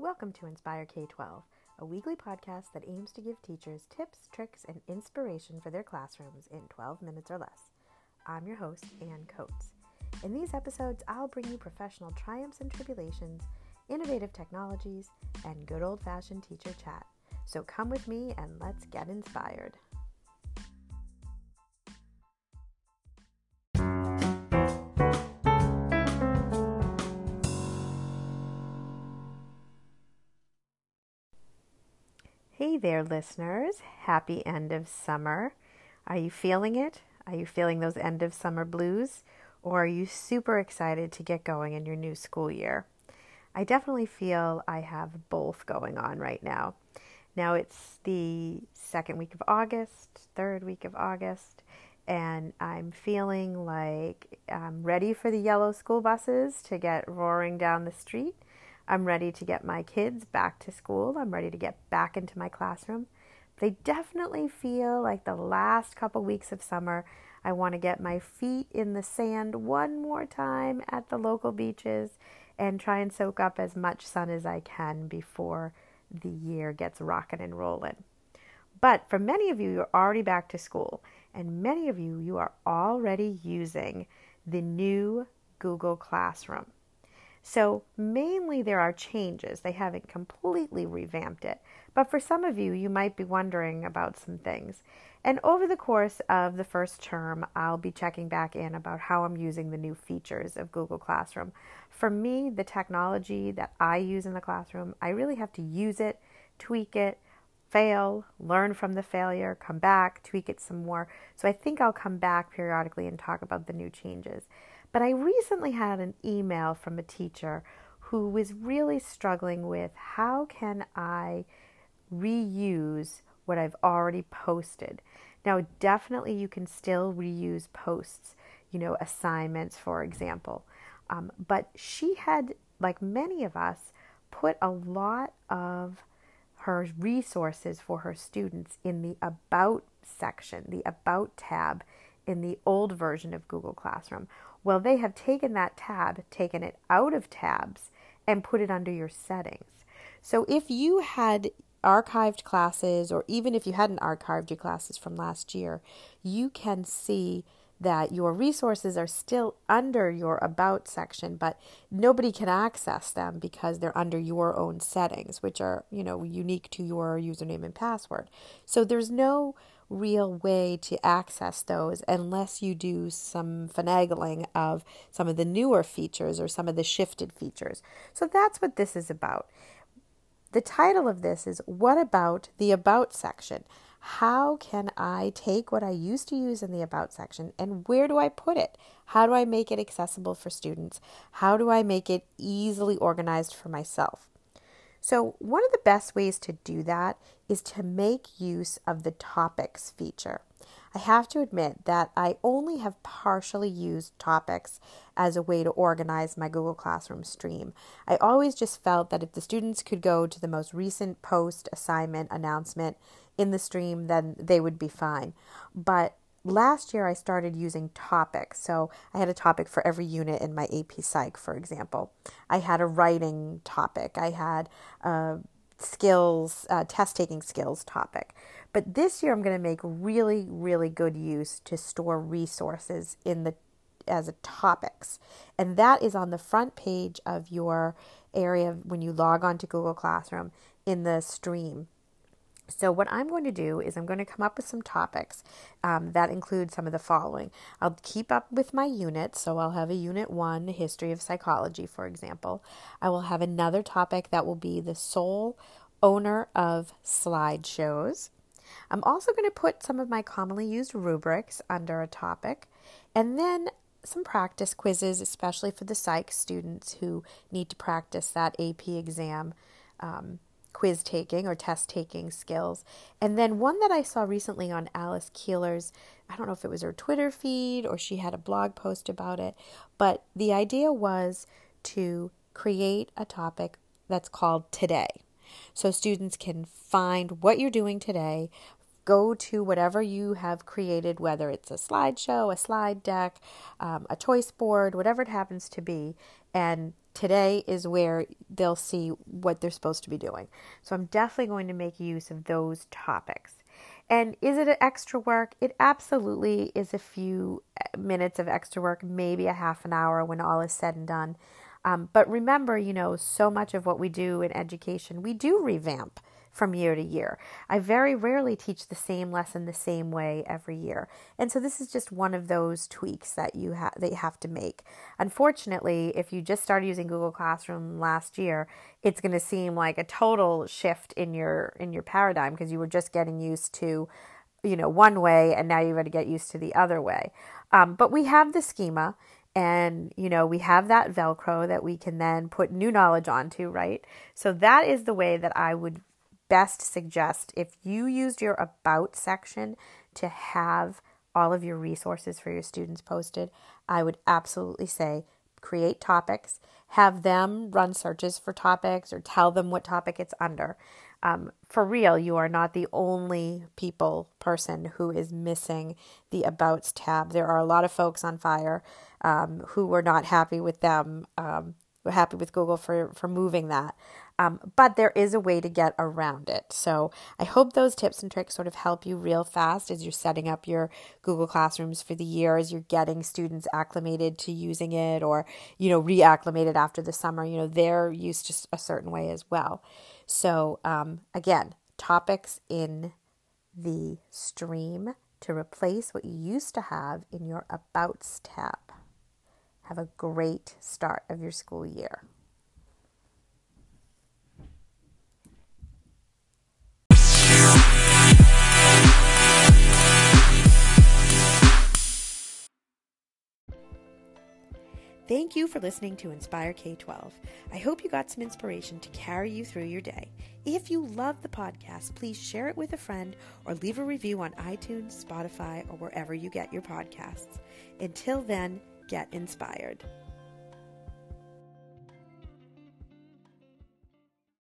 Welcome to Inspire K 12, a weekly podcast that aims to give teachers tips, tricks, and inspiration for their classrooms in 12 minutes or less. I'm your host, Ann Coates. In these episodes, I'll bring you professional triumphs and tribulations, innovative technologies, and good old fashioned teacher chat. So come with me and let's get inspired. Hey there, listeners. Happy end of summer. Are you feeling it? Are you feeling those end of summer blues? Or are you super excited to get going in your new school year? I definitely feel I have both going on right now. Now it's the second week of August, third week of August, and I'm feeling like I'm ready for the yellow school buses to get roaring down the street I'm ready to get my kids back to school. I'm ready to get back into my classroom. But I definitely feel like the last couple weeks of summer, I want to get my feet in the sand one more time at the local beaches and try and soak up as much sun as I can before the year gets rocking and rolling. But for many of you, you're already back to school, and many of you, you are already using the new Google Classroom. So, mainly there are changes. They haven't completely revamped it. But for some of you, you might be wondering about some things. And over the course of the first term, I'll be checking back in about how I'm using the new features of Google Classroom. For me, the technology that I use in the classroom, I really have to use it, tweak it, fail, learn from the failure, come back, tweak it some more. So I think I'll come back periodically and talk about the new changes. But I recently had an email from a teacher who was really struggling with how can I reuse what I've already posted. Now, definitely you can still reuse posts, you know, assignments, for example. Um, but she had, like many of us, put a lot of her resources for her students in the About section, the About tab in the old version of Google Classroom. Well, they have taken that tab, taken it out of tabs, and put it under your settings. So if you had archived classes, or even if you hadn't archived your classes from last year, you can see that your resources are still under your About section, but nobody can access them because they're under your own settings, which are, you know, unique to your username and password. So there's no real way to access those unless you do some finagling of some of the newer features or some of the shifted features. So that's what this is about. The title of this is What About the About section? How can I take what I used to use in the About section and where do I put it? How do I make it accessible for students? How do I make it easily organized for myself? So, one of the best ways to do that is to make use of the topics feature. I have to admit that I only have partially used topics as a way to organize my Google Classroom stream. I always just felt that if the students could go to the most recent post, assignment, announcement in the stream, then they would be fine. But last year I started using topics. So I had a topic for every unit in my AP Psych, for example. I had a writing topic. I had a skills, uh, test taking skills topic. But this year I'm going to make really, really good use to store resources in the as topics. And that is on the front page of your area when you log on to Google Classroom in the stream. So, what I'm going to do is I'm going to come up with some topics um, that include some of the following. I'll keep up with my units, so I'll have a unit one, history of psychology, for example. I will have another topic that will be the sole owner of slideshows. I'm also going to put some of my commonly used rubrics under a topic, and then some practice quizzes, especially for the psych students who need to practice that AP exam. Um, quiz taking or test taking skills. And then one that I saw recently on Alice Keeler's, I don't know if it was her Twitter feed or she had a blog post about it, but the idea was to create a topic that's called Today. So students can find what you're doing today, go to whatever you have created, whether it's a slideshow, a slide deck, um, a choice board, whatever it happens to be, and today is where they'll see what they're supposed to be doing. So I'm definitely going to make use of those topics. And is it extra work? It absolutely is a few uh, minutes of extra work, maybe a half an hour when all is said and done. Um, but remember, you know, so much of what we do in education, we do revamp from year to year. I very rarely teach the same lesson the same way every year. And so this is just one of those tweaks that you have that you have to make. Unfortunately, if you just started using Google Classroom last year, it's going to seem like a total shift in your in your paradigm because you were just getting used to you know one way and now you've got to get used to the other way. Um, but we have the schema and you know we have that velcro that we can then put new knowledge onto right so that is the way that i would best suggest if you used your About section to have all of your resources for your students posted, I would absolutely say create topics, have them run searches for topics or tell them what topic it's under. Um, for real, you are not the only people, person who is missing the Abouts tab. There are a lot of folks on fire um, who were not happy with them, um, happy with Google for, for moving that. Um, but there is a way to get around it. So I hope those tips and tricks sort of help you real fast as you're setting up your Google Classrooms for the year, as you're getting students acclimated to using it or, you know, reacclimated after the summer. You know, they're used to a certain way as well. So um, again, topics in the stream to replace what you used to have in your Abouts tab. Have a great start of your school year. Thank you for listening to Inspire K 12. I hope you got some inspiration to carry you through your day. If you love the podcast, please share it with a friend or leave a review on iTunes, Spotify, or wherever you get your podcasts. Until then, get inspired.